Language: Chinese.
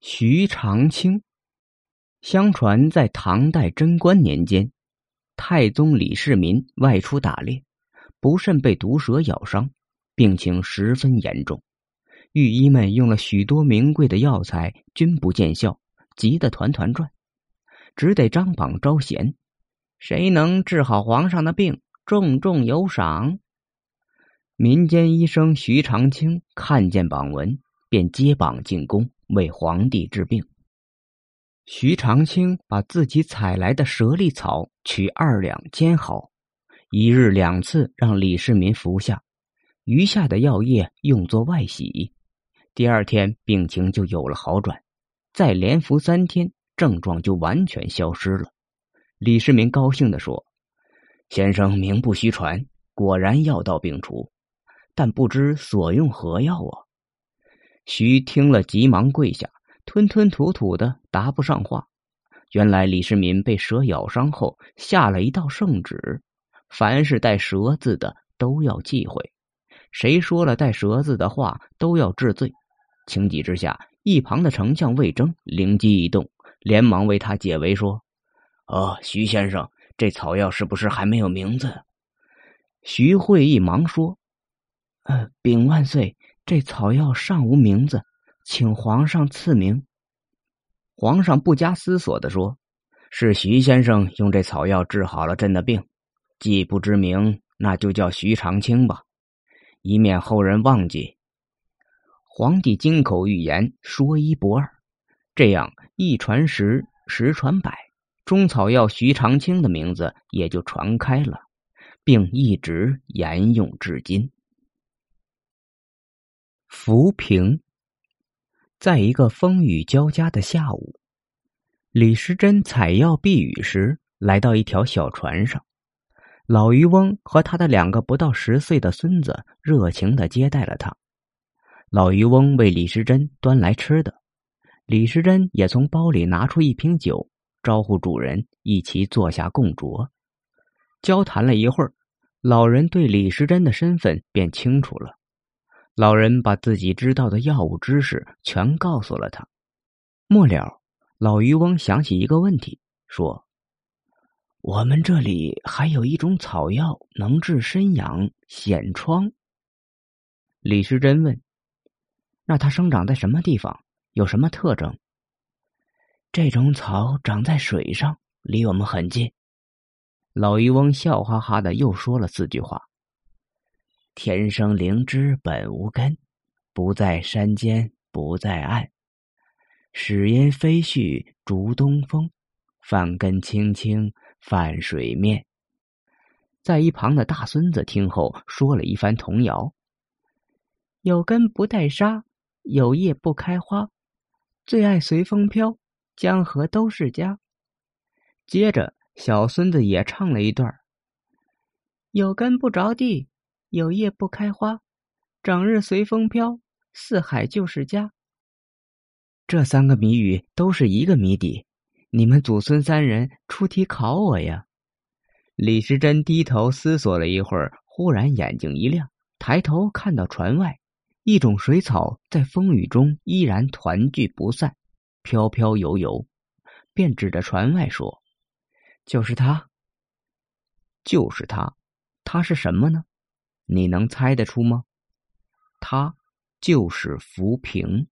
徐长卿，相传在唐代贞观年间，太宗李世民外出打猎，不慎被毒蛇咬伤，病情十分严重。御医们用了许多名贵的药材，均不见效，急得团团转，只得张榜招贤，谁能治好皇上的病，重重有赏。民间医生徐长卿看见榜文，便接榜进宫。为皇帝治病，徐长卿把自己采来的蛇利草取二两煎好，一日两次让李世民服下，余下的药液用作外洗。第二天病情就有了好转，再连服三天，症状就完全消失了。李世民高兴地说：“先生名不虚传，果然药到病除，但不知所用何药啊？”徐听了，急忙跪下，吞吞吐吐的答不上话。原来李世民被蛇咬伤后，下了一道圣旨：凡是带蛇字的都要忌讳，谁说了带蛇字的话都要治罪。情急之下，一旁的丞相魏征灵机一动，连忙为他解围说：“哦，徐先生，这草药是不是还没有名字？”徐会意忙说：“呃，禀万岁。”这草药尚无名字，请皇上赐名。皇上不加思索的说：“是徐先生用这草药治好了朕的病，既不知名，那就叫徐长卿吧，以免后人忘记。”皇帝金口玉言，说一不二，这样一传十，十传百，中草药徐长卿的名字也就传开了，并一直沿用至今。浮萍，在一个风雨交加的下午，李时珍采药避雨时，来到一条小船上。老渔翁和他的两个不到十岁的孙子热情的接待了他。老渔翁为李时珍端来吃的，李时珍也从包里拿出一瓶酒，招呼主人一起坐下共酌。交谈了一会儿，老人对李时珍的身份便清楚了。老人把自己知道的药物知识全告诉了他。末了，老渔翁想起一个问题，说：“我们这里还有一种草药，能治身痒、癣疮。”李时珍问：“那它生长在什么地方？有什么特征？”这种草长在水上，离我们很近。老渔翁笑哈哈的又说了四句话。天生灵芝本无根，不在山间不在岸。始因飞絮逐东风，泛根青青泛水面。在一旁的大孙子听后，说了一番童谣：有根不带沙，有叶不开花，最爱随风飘，江河都是家。接着，小孙子也唱了一段：有根不着地。有叶不开花，整日随风飘，四海就是家。这三个谜语都是一个谜底，你们祖孙三人出题考我呀！李时珍低头思索了一会儿，忽然眼睛一亮，抬头看到船外一种水草在风雨中依然团聚不散，飘飘游游，便指着船外说：“就是它，就是它，它是什么呢？”你能猜得出吗？他就是浮萍。